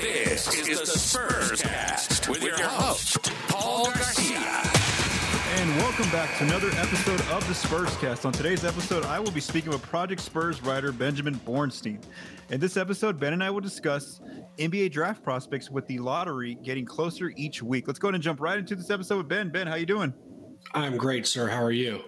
This is the Spurscast with your host, Paul Garcia. And welcome back to another episode of the Spurscast. On today's episode, I will be speaking with Project Spurs writer Benjamin Bornstein. In this episode, Ben and I will discuss NBA draft prospects with the lottery getting closer each week. Let's go ahead and jump right into this episode with Ben. Ben, how you doing? I'm great, sir. How are you?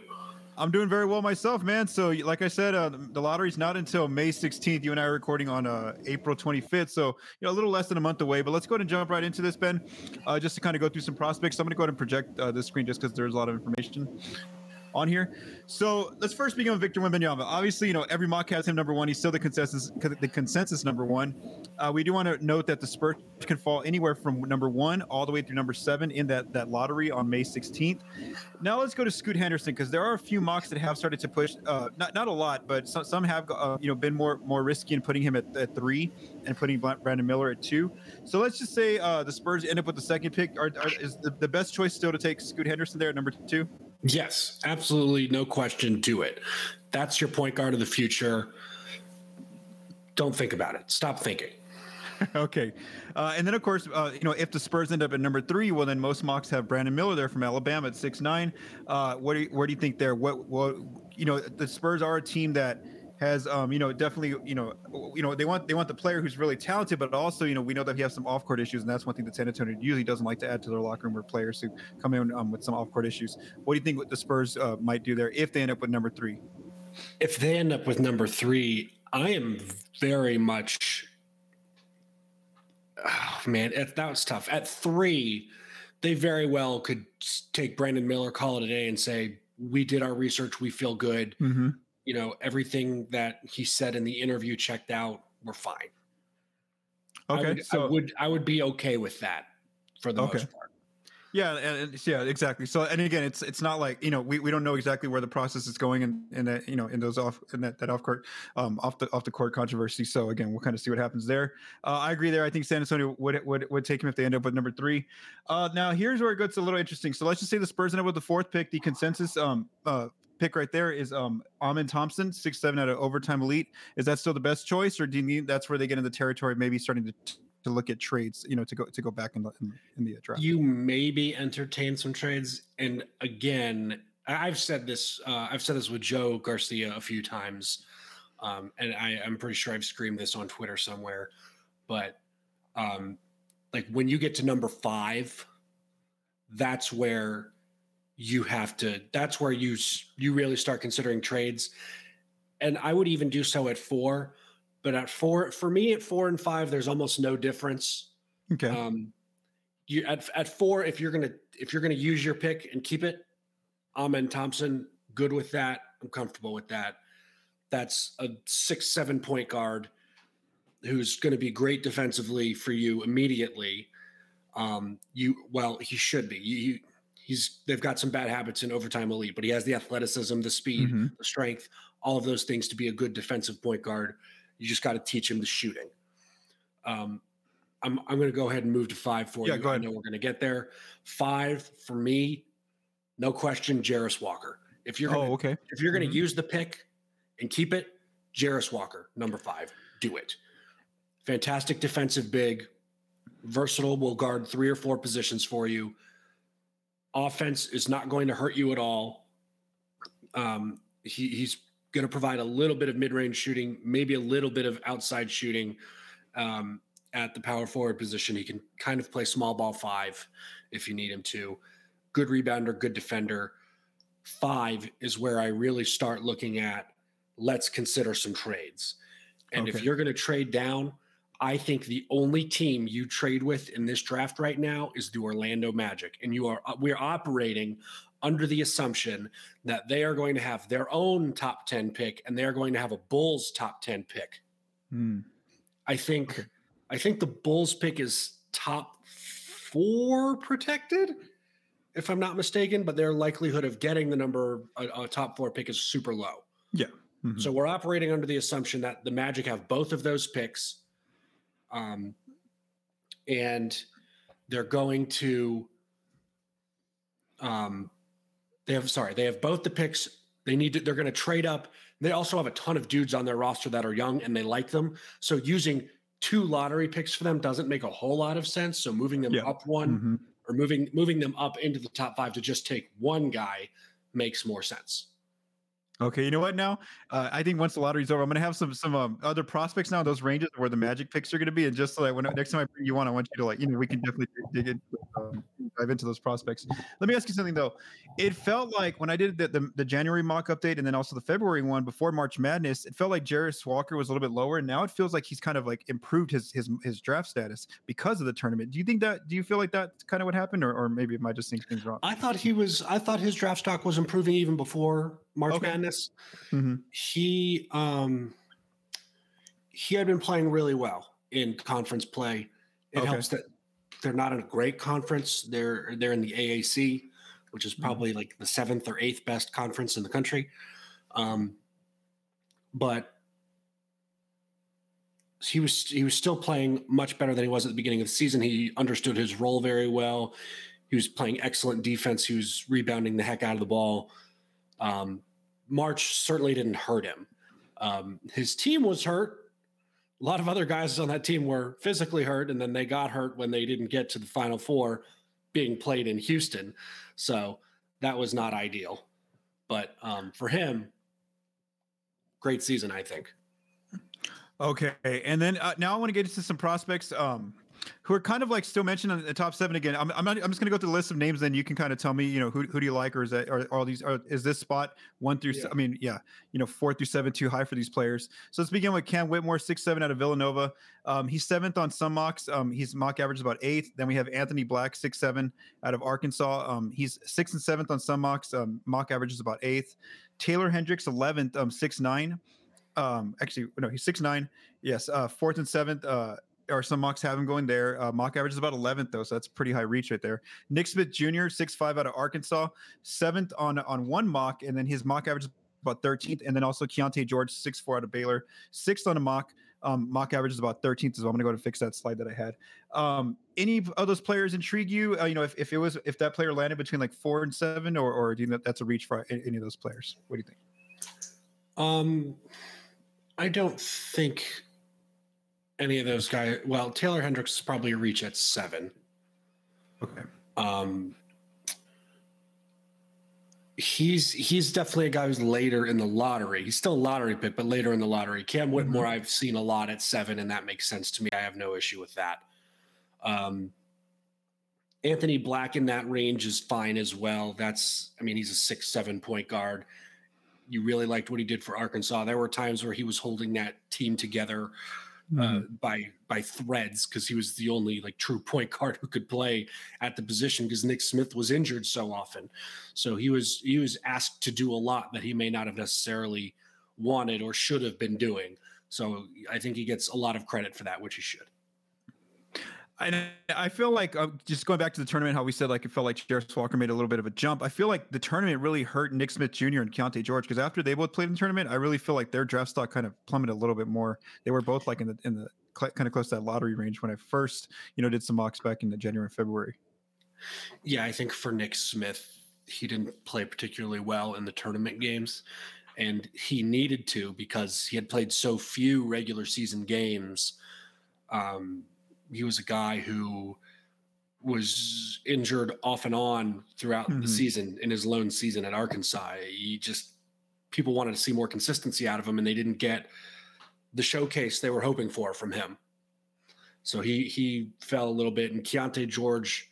I'm doing very well myself, man. So, like I said, uh, the lottery's not until May 16th. You and I are recording on uh, April 25th, so you know a little less than a month away. But let's go ahead and jump right into this, Ben, uh, just to kind of go through some prospects. I'm going to go ahead and project uh, this screen just because there's a lot of information on here. So let's first begin with Victor Wembanyama. Obviously, you know every mock has him number one. He's still the consensus the consensus number one. Uh, we do want to note that the Spurs can fall anywhere from number one all the way through number seven in that that lottery on May 16th. Now let's go to Scoot Henderson because there are a few mocks that have started to push. Uh, not not a lot, but some, some have uh, you know been more more risky in putting him at, at three and putting Brandon Miller at two. So let's just say uh, the Spurs end up with the second pick. Are, are, is the, the best choice still to take Scoot Henderson there at number two? Yes, absolutely, no question. Do it. That's your point guard of the future. Don't think about it. Stop thinking. okay, uh, and then of course, uh, you know, if the Spurs end up at number three, well, then most mocks have Brandon Miller there from Alabama at six nine. Uh, what do you, where do you think there? What what you know, the Spurs are a team that has um, you know definitely you know you know they want they want the player who's really talented, but also you know we know that he has some off court issues, and that's one thing that San Antonio usually doesn't like to add to their locker room or players who come in um, with some off court issues. What do you think what the Spurs uh, might do there if they end up with number three? If they end up with number three, I am very much. Oh, man, that was tough. At three, they very well could take Brandon Miller, call it a day, and say, "We did our research. We feel good." Mm-hmm you know, everything that he said in the interview checked out, we're fine. Okay, I would, so I would I would be okay with that for the okay. most part. Yeah, and, yeah, exactly. So, and again, it's it's not like you know we, we don't know exactly where the process is going in, in that you know in those off in that, that off court um off the off the court controversy. So again, we'll kind of see what happens there. Uh, I agree there. I think San Antonio would would would take him if they end up with number three. Uh, now here's where it gets a little interesting. So let's just say the Spurs end up with the fourth pick. The consensus um uh pick right there is um Amen Thompson, six seven out of overtime elite. Is that still the best choice, or do you need that's where they get in the territory, maybe starting to to look at trades, you know, to go to go back in the in, in the draft? You maybe entertain some trades, and again, I've said this. Uh, I've said this with Joe Garcia a few times, um, and I, I'm pretty sure I've screamed this on Twitter somewhere. But um, like when you get to number five, that's where you have to that's where you you really start considering trades. And i would even do so at four but at four for me at four and five there's almost no difference. Okay. Um you at, at four if you're gonna if you're gonna use your pick and keep it amen thompson good with that. I'm comfortable with that. That's a six seven point guard who's going to be great defensively for you immediately. Um you well he should be. You, he's they've got some bad habits in overtime elite, but he has the athleticism, the speed, mm-hmm. the strength, all of those things to be a good defensive point guard. You just got to teach him the shooting. Um, I'm I'm going to go ahead and move to five for yeah, you. Go ahead. I know we're going to get there. Five for me, no question. Jarace Walker. If you're gonna, oh, okay. If you're going to mm-hmm. use the pick and keep it, Jarace Walker, number five. Do it. Fantastic defensive big, versatile. Will guard three or four positions for you offense is not going to hurt you at all. Um, he, he's going to provide a little bit of mid-range shooting, maybe a little bit of outside shooting um, at the power forward position. He can kind of play small ball five if you need him to. Good rebounder, good defender. Five is where I really start looking at. Let's consider some trades. And okay. if you're going to trade down, I think the only team you trade with in this draft right now is the Orlando Magic, and you are we're operating under the assumption that they are going to have their own top ten pick, and they are going to have a Bulls top ten pick. Hmm. I think. I think the Bulls pick is top four protected, if I'm not mistaken, but their likelihood of getting the number a, a top four pick is super low. Yeah. Mm-hmm. So we're operating under the assumption that the Magic have both of those picks um, and they're going to, um, they have, sorry, they have both the picks. They need to, they're going to trade up. They also have a ton of dudes on their roster that are young and they like them. So using two lottery picks for them doesn't make a whole lot of sense. So moving them Yeah. up one Mhm. or moving moving them up into the top five to just take one guy makes more sense. Okay, you know what? Now, uh, I think once the lottery's over, I'm gonna have some some um, other prospects now. Those ranges where the magic picks are gonna be, and just so that when next time I bring you on, I want you to like, you know, we can definitely dig into um, dive into those prospects. Let me ask you something though. It felt like when I did the, the, the January mock update and then also the February one before March Madness, it felt like Jarace Walker was a little bit lower, and now it feels like he's kind of like improved his his his draft status because of the tournament. Do you think that? Do you feel like that's kind of what happened, or, or maybe am I just thinking things wrong? I thought he was I thought his draft stock was improving even before March Okay. Madness. Mhm. He um he had been playing really well in conference play. It Okay. helps that they're not in a great conference. They're they're in the AAC, which is Mhm. probably like the seventh or eighth best conference in the country. Um, but he was he was still playing much better than he was at the beginning of the season. He understood his role very well. He was playing excellent defense. He was rebounding the heck out of the ball. Um, March certainly didn't hurt him. Um, his team was hurt. A lot of other guys on that team were physically hurt, and then they got hurt when they didn't get to the Final Four being played in Houston. So that was not ideal. But um, for him, great season, I think. Okay, and then uh, now I want to get into some prospects um, who are kind of like still mentioned in the top seven again. I'm, I'm, not, I'm just going to go through the list of names, then you can kind of tell me, you know, who, who do you like, or is that, are all these, are, is this spot one through? se- Yeah. I mean, yeah, you know, four through seven too high for these players. So let's begin with Cam Whitmore, six seven out of Villanova. Um, he's seventh on some mocks. Um, he's mock average is about eighth. Then we have Anthony Black, six seven out of Arkansas. Um, he's sixth and seventh on some mocks. Um, mock average is about eighth. Taylor Hendricks, eleventh, um, six nine. Um, actually, no, he's six nine. Yes, uh, fourth and seventh. Uh, or some mocks have him going there. Uh, mock average is about 11th though, so that's pretty high reach right there. Nick Smith Jr. six five out of Arkansas, seventh on on one mock, and then his mock average is about 13th, and then also Keyonte George six four out of Baylor, sixth on a mock. Um, mock average is about 13th as well. I'm gonna go to fix that slide that I had. Um, any of those players intrigue you? Uh, you know, if, if it was if that player landed between like four and seven, or or do you know that's a reach for any of those players? What do you think? Um, I don't think any of those guys. Well, Taylor Hendricks is probably a reach at seven. Okay. Um, he's he's definitely a guy who's later in the lottery. He's still a lottery pick, but later in the lottery. Cam Whitmore, I've seen a lot at seven, and that makes sense to me. I have no issue with that. Um, Anthony Black in that range is fine as well. That's, I mean, he's a six, seven point guard. You really liked what he did for Arkansas. There were times where he was holding that team together uh, by by threads because he was the only like true point guard who could play at the position because Nick Smith was injured so often. So he was he was asked to do a lot that he may not have necessarily wanted or should have been doing. So I think he gets a lot of credit for that, which he should. And I feel like uh, just going back to the tournament, how we said like it felt like Jarace Walker made a little bit of a jump. I feel like the tournament really hurt Nick Smith Jr. and Keyonte George because after they both played in the tournament, I really feel like their draft stock kind of plummeted a little bit more. They were both like in the in the cl- kind of close to that lottery range when I first you know did some mocks back in the January and February. Yeah, I think for Nick Smith, he didn't play particularly well in the tournament games. And he needed to because he had played so few regular season games. Um, he was a guy who was injured off and on throughout Mhm. the season in his lone season at Arkansas. He just, people wanted to see more consistency out of him, and they didn't get the showcase they were hoping for from him. So he he fell a little bit, and Keyonte George.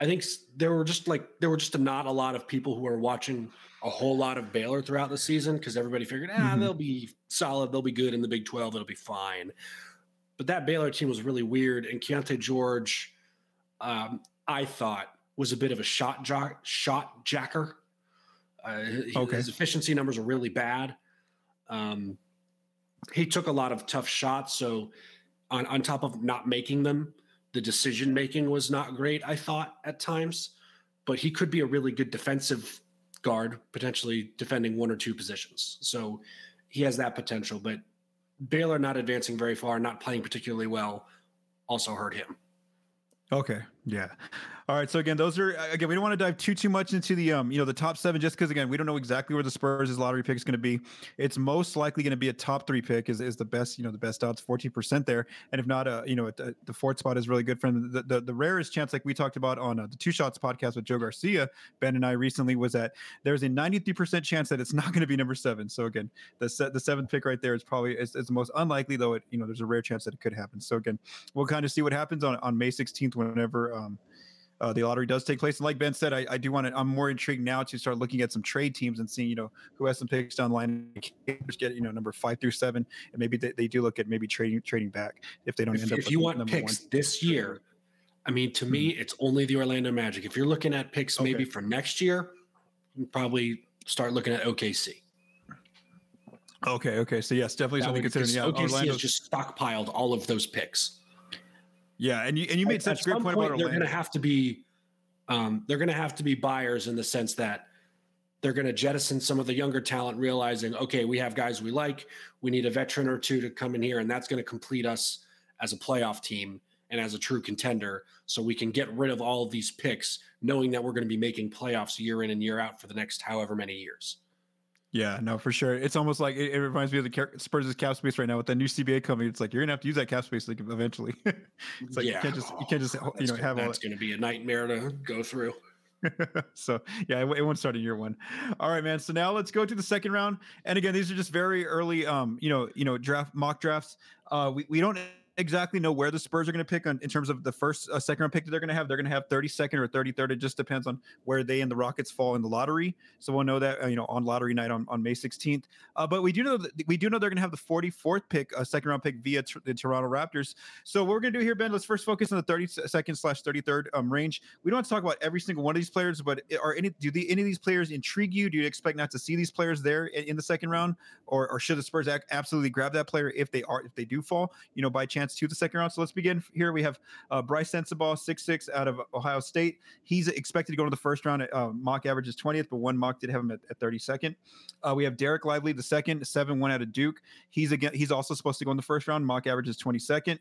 I think there were just like there were just a, not a lot of people who were watching a whole lot of Baylor throughout the season because everybody figured, ah, Mhm. they'll be solid, they'll be good in the Big Twelve, it'll be fine. But that Baylor team was really weird, and Keyonte George, um, I thought, was a bit of a shot jo- shot jacker. Uh, he- Okay. His efficiency numbers are really bad. Um, he took a lot of tough shots, so on on top of not making them, the decision making was not great. I thought at times, but he could be a really good defensive guard, potentially defending one or two positions. So he has that potential. But Baylor not advancing very far, not playing particularly well, also hurt him. Okay. Yeah. All right. So again, those are again, we don't want to dive too too much into the um, you know, the top seven just because again, we don't know exactly where the Spurs' lottery pick is going to be. It's most likely going to be a top three pick is, is the best, you know, the best odds, 14% there. And if not, uh, you know, the, the fourth spot is really good for them. The, the, the rarest chance, like we talked about on uh, the two shots podcast with Joe Garcia, Ben and I recently was that there's a 93% chance that it's not going to be number seven. So again, the set, the seventh pick right there is probably is, is the most unlikely, though it, you know, there's a rare chance that it could happen. So again, we'll kind of see what happens on, on May 16th, whenever, um, uh, the lottery does take place. And like Ben said, I, I do want to. I'm more intrigued now to start looking at some trade teams and seeing you know who has some picks down the line. Get you know number five through seven, and maybe they, they do look at maybe trading trading back if they don't if, end up. If you want picks one. this year, I mean, to mm-hmm. me, it's only the Orlando Magic. If you're looking at picks okay. maybe for next year, probably start looking at OKC. Okay, okay. So yes, definitely something considering. Yeah, OKC Orlando's... has just stockpiled all of those picks. Yeah, and you and you made such a great point, point about They're going to have to be, um, they're going to have to be buyers in the sense that they're going to jettison some of the younger talent, realizing, okay, we have guys we like. We need a veteran or two to come in here, and that's going to complete us as a playoff team and as a true contender. So we can get rid of all of these picks, knowing that we're going to be making playoffs year in and year out for the next however many years. Yeah, no, for sure. It's almost like it, it reminds me of the Spurs' cap space right now with the new CBA coming. It's like you're gonna have to use that cap space like eventually. it's like yeah. you can't just you can't just oh, you know have all. That's going to be a nightmare to go through. so yeah, it, it, won't start in year one. All right, man. So now let's go to the second round. And again, these are just very early, um, you know, you know, draft mock drafts. Uh, we we don't exactly know where the Spurs are going to pick on in terms of the first uh, second round pick that they're going to have. They're going to have 32nd or 33rd. It just depends on where they and the Rockets fall in the lottery. So we'll know that uh, you know on lottery night on, on May 16th. Uh, but we do know that we do know they're going to have the 44th pick, a second round pick via t- the Toronto Raptors. So what we're going to do here, Ben, let's first focus on the 32nd slash 33rd um, range. We don't want to talk about every single one of these players, but are any do the, any of these players intrigue you? Do you expect not to see these players there in, in the second round, or, or should the Spurs ac- absolutely grab that player if they are if they do fall, you know, by chance to the second round? So let's begin here. We have uh, Brice Sensabaugh, six six out of Ohio State. He's expected to go to the first round. Uh, mock average is 20th, but one mock did have him at, at 32nd. Uh, we have Dereck Lively, the second, seven one out of Duke. He's again. He's also supposed to go in the first round. Mock average is 22nd.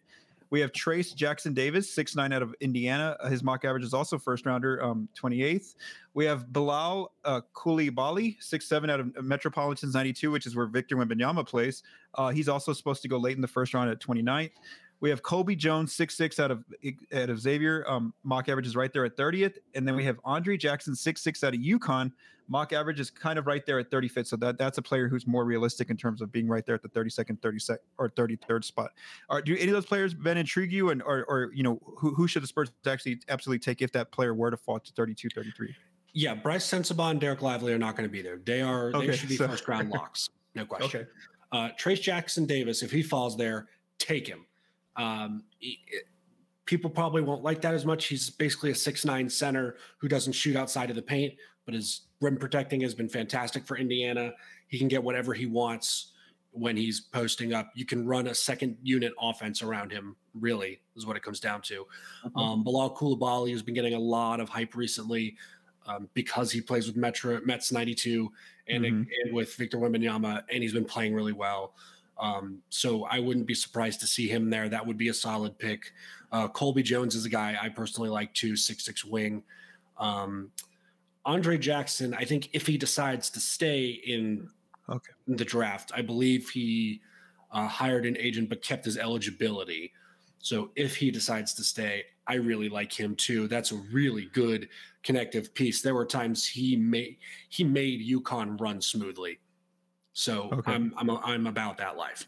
We have Trayce Jackson Davis, six nine out of Indiana. His mock average is also first rounder, um, 28th. We have Bilal uh, Coulibaly, six seven out of Metropolitans 92, which is where Victor Wembanyama plays. Uh, he's also supposed to go late in the first round at 29th. We have Colby Jones, six six out of out of Xavier. Um, mock average is right there at 30th, and then we have Andre Jackson, six six out of UConn. Mock average is kind of right there at 35th. So that that's a player who's more realistic in terms of being right there at the 32nd, 32nd, or 33rd spot. Are do any of those players been intrigue you, and or or you know who who should the Spurs actually absolutely take if that player were to fall to 32, 33? Yeah, Brice Sensabaugh and Dereck Lively are not going to be there. They are okay, they should be so. first round locks, no question. Okay. Uh, Trayce Jackson Davis, if he falls there, take him. Um, it, people probably won't like that as much. He's basically a six nine center who doesn't shoot outside of the paint, but his rim protecting has been fantastic for Indiana. He can get whatever he wants when he's posting up. You can run a second unit offense around him. Really, is what it comes down to. Mm-hmm. Um, Bilal Coulibaly has been getting a lot of hype recently. Um, because he plays with Metro Mets 92 and, mm-hmm. and with Victor Wembanyama, and he's been playing really well. Um, so I wouldn't be surprised to see him there. That would be a solid pick. Uh, Colby Jones is a guy I personally like too, six six wing. Um, Andre Jackson, I think if he decides to stay in, okay. in the draft, I believe he uh, hired an agent but kept his eligibility. So if he decides to stay, I really like him too. That's a really good connective piece. There were times he made he made UConn run smoothly. So okay. I'm I'm I'm about that life.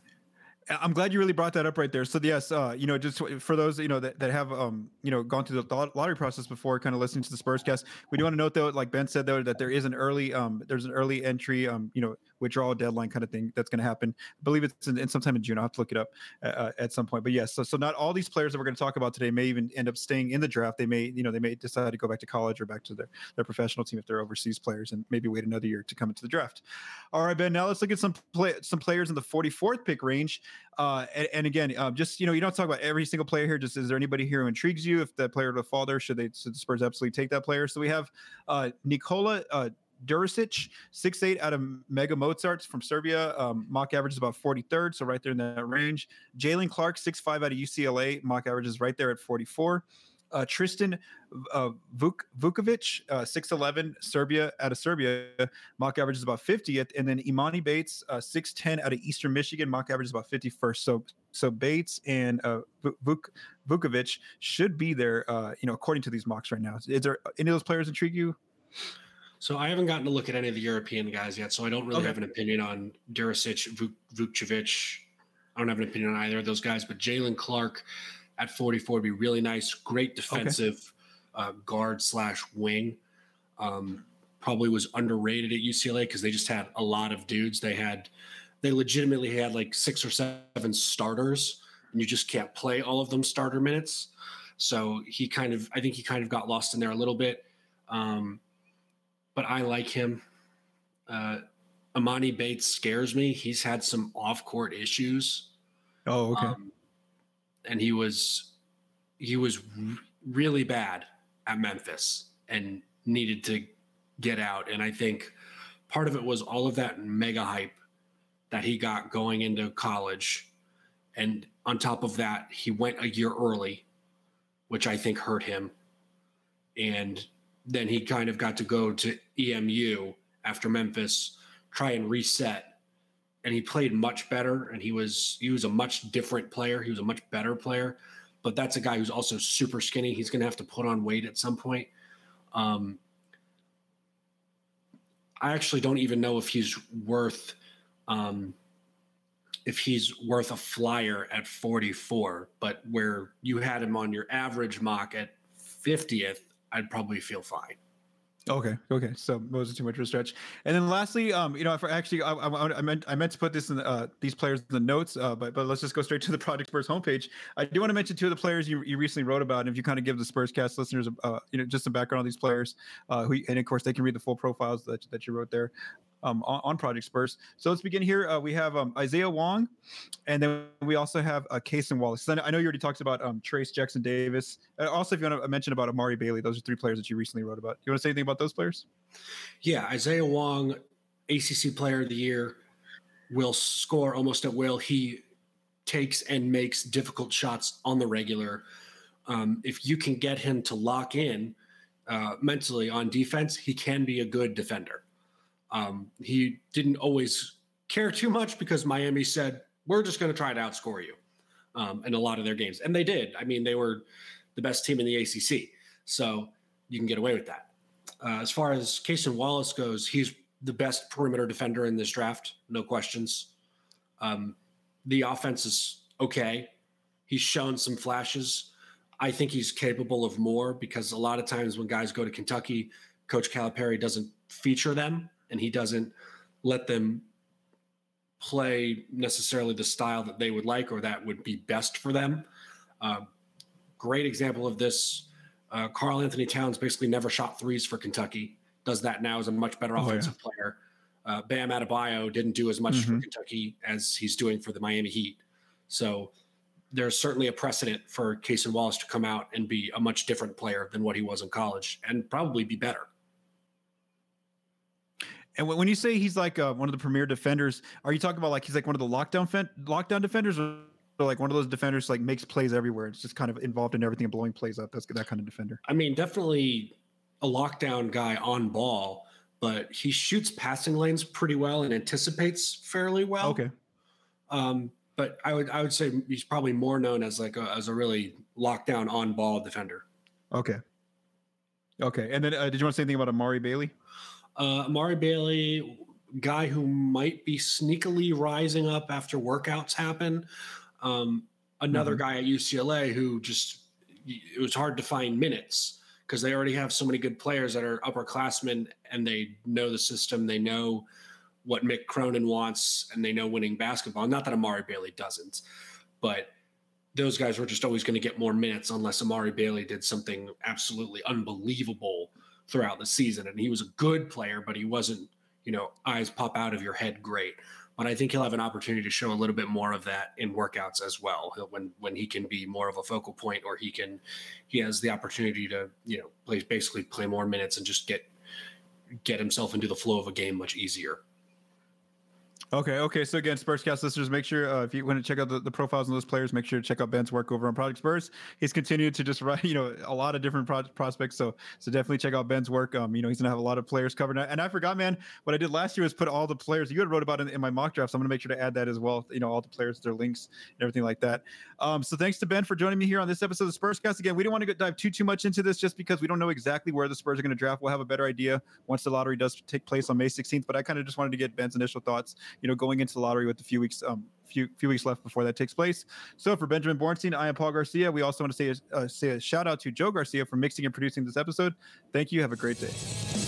I'm glad you really brought that up right there. So yes, uh, you know, just for those you know that, that have um, you know gone through the lottery process before, kind of listening to the Spurscast, we do want to note though, like Ben said though, that there is an early um, there's an early entry um, you know, withdrawal deadline kind of thing that's going to happen. I believe it's in, in, sometime in June. I'll have to look it up uh, uh, at some point. But yes, so so not all these players that we're going to talk about today may even end up staying in the draft. They may you know they may decide to go back to college or back to their their professional team if they're overseas players and maybe wait another year to come into the draft. All right, Ben. Now let's look at some play some players in the 44th pick range. Uh, and, and, again, um, just you know, you don't talk about every single player here. Just is there anybody here who intrigues you? If that player to fall there, should they should the Spurs absolutely take that player? So we have uh, Nikola uh, Durisic, six eight out of Mega Mozarts from Serbia. Um, mock average is about 43rd, so right there in that range. Jaylen Clark, six five out of UCLA. Mock average is right there at 44. Uh, Tristan uh, Vuk, Vukovic, uh, 6'11, Serbia out of Serbia, mock average is about 50th. And then Emoni Bates, uh, 6'10 out of Eastern Michigan, mock average is about 51st. So so Bates and uh, Vuk, Vukovic should be there, uh, you know, according to these mocks right now. Is there any of those players intrigue you? So I haven't gotten to look at any of the European guys yet, so I don't really Okay. have an opinion on Durisic, Vuk- Vukcevic. I don't have an opinion on either of those guys, but Jaylen Clark at 44 would be really nice. Great defensive uh, guard slash wing. Um, probably was underrated at UCLA because they just had a lot of dudes. They had, they legitimately had like six or seven starters, and you just can't play all of them starter minutes. So he kind of, I think he kind of got lost in there a little bit. Um, but I like him. Uh, Emoni Bates scares me. He's had some off court issues. Oh, okay. Um, and he was he was really bad at Memphis and needed to get out. And I think part of it was all of that mega hype that he got going into college. And on top of that, he went a year early, which I think hurt him. And then he kind of got to go to EMU after Memphis, try and reset and he played much better and he was he was a much different player. He was a much better player but that's a guy who's also super skinny. He's going to have to put on weight at some point. Um, i actually don't even know if he's worth um, if he's worth a flyer at 44 but where you had him on your average mock at 50th i'd probably feel fine Okay. Okay. So it wasn't too much of a stretch. And then lastly, um, you know, if I actually, I, I, I meant, I meant to put this in the, uh, these players in the notes, uh, but but let's just go straight to the Project Spurs homepage. I do want to mention two of the players you, you recently wrote about, and if you kind of give the Spurscast listeners, uh, you know, just some background on these players, uh, who, and of course they can read the full profiles that that you wrote there. Um, on, on Project Spurs. So let's begin here. Uh, we have um, Isaiah Wong, and then we also have uh, Cason Wallace. I know you already talked about um, Trayce Jackson Davis. Uh, also, if you want to mention about Amari Bailey, those are three players that you recently wrote about. Do you want to say anything about those players? Yeah, Isaiah Wong, ACC Player of the Year, will score almost at will. He takes and makes difficult shots on the regular. Um, if you can get him to lock in uh, mentally on defense, he can be a good defender. Um, he didn't always care too much because Miami said, we're just going to try to outscore you um, in a lot of their games. And they did. I mean, they were the best team in the ACC. So you can get away with that. Uh, as far as Cason Wallace goes, he's the best perimeter defender in this draft, no questions. Um, the offense is okay. He's shown some flashes. I think he's capable of more because a lot of times when guys go to Kentucky, Coach Calipari doesn't feature them and he doesn't let them play necessarily the style that they would like or that would be best for them. Uh, great example of this. Uh, Karl-Anthony Towns basically never shot threes for Kentucky. Does that now as a much better Oh, yeah. offensive player. Uh, Bam Adebayo didn't do as much for Mhm. Kentucky as he's doing for the Miami Heat. So there's certainly a precedent for Cason Wallace to come out and be a much different player than what he was in college, and probably be better. And when you say he's like uh, one of the premier defenders, are you talking about like he's like one of the lockdown fen- lockdown defenders, or like one of those defenders like makes plays everywhere? It's just kind of involved in everything and blowing plays up. That's that kind of defender. I mean, definitely a lockdown guy on ball, but he shoots passing lanes pretty well and anticipates fairly well. Okay. Um, but I would I would say he's probably more known as like a, as a really lockdown on ball defender. Okay. Okay. And then uh, did you want to say anything about Amari Bailey? Uh, Amari Bailey, guy who might be sneakily rising up after workouts happen. Um, another Mhm. guy at UCLA who just it was hard to find minutes because they already have so many good players that are upperclassmen and they know the system. They know what Mick Cronin wants and they know winning basketball. Not that Amari Bailey doesn't, but those guys were just always going to get more minutes unless Amari Bailey did something absolutely unbelievable throughout the season. And he was a good player, but he wasn't, you know, eyes pop out of your head great. But I think he'll have an opportunity to show a little bit more of that in workouts as well. He'll, when when he can be more of a focal point, or he can, he has the opportunity to, you know, play basically play more minutes and just get get himself into the flow of a game much easier. Okay, okay. So again, Spurscast listeners, make sure uh, if you want to check out the, the profiles of those players, make sure to check out Ben's work over on Project Spurs. He's continued to just write, you know, a lot of different pro- prospects. So so definitely check out Ben's work. Um, you know, he's gonna have a lot of players covered. And I forgot, man, what I did last year was put all the players you had wrote about in, in my mock draft. So I'm gonna make sure to add that as well. You know, all the players, their links, and everything like that. Um, so thanks to Ben for joining me here on this episode of Spurscast. Again, we don't want to dive too too much into this just because we don't know exactly where the Spurs are gonna draft. We'll have a better idea once the lottery does take place on May 16th. But I kind of just wanted to get Ben's initial thoughts. You know, going into the lottery with a few weeks um few few weeks left before that takes place. So for Benjamin Bornstein, I am Paul Garcia. We also want to say a, uh, say a shout out to Joe Garcia for mixing and producing this episode. Thank you. Have a great day.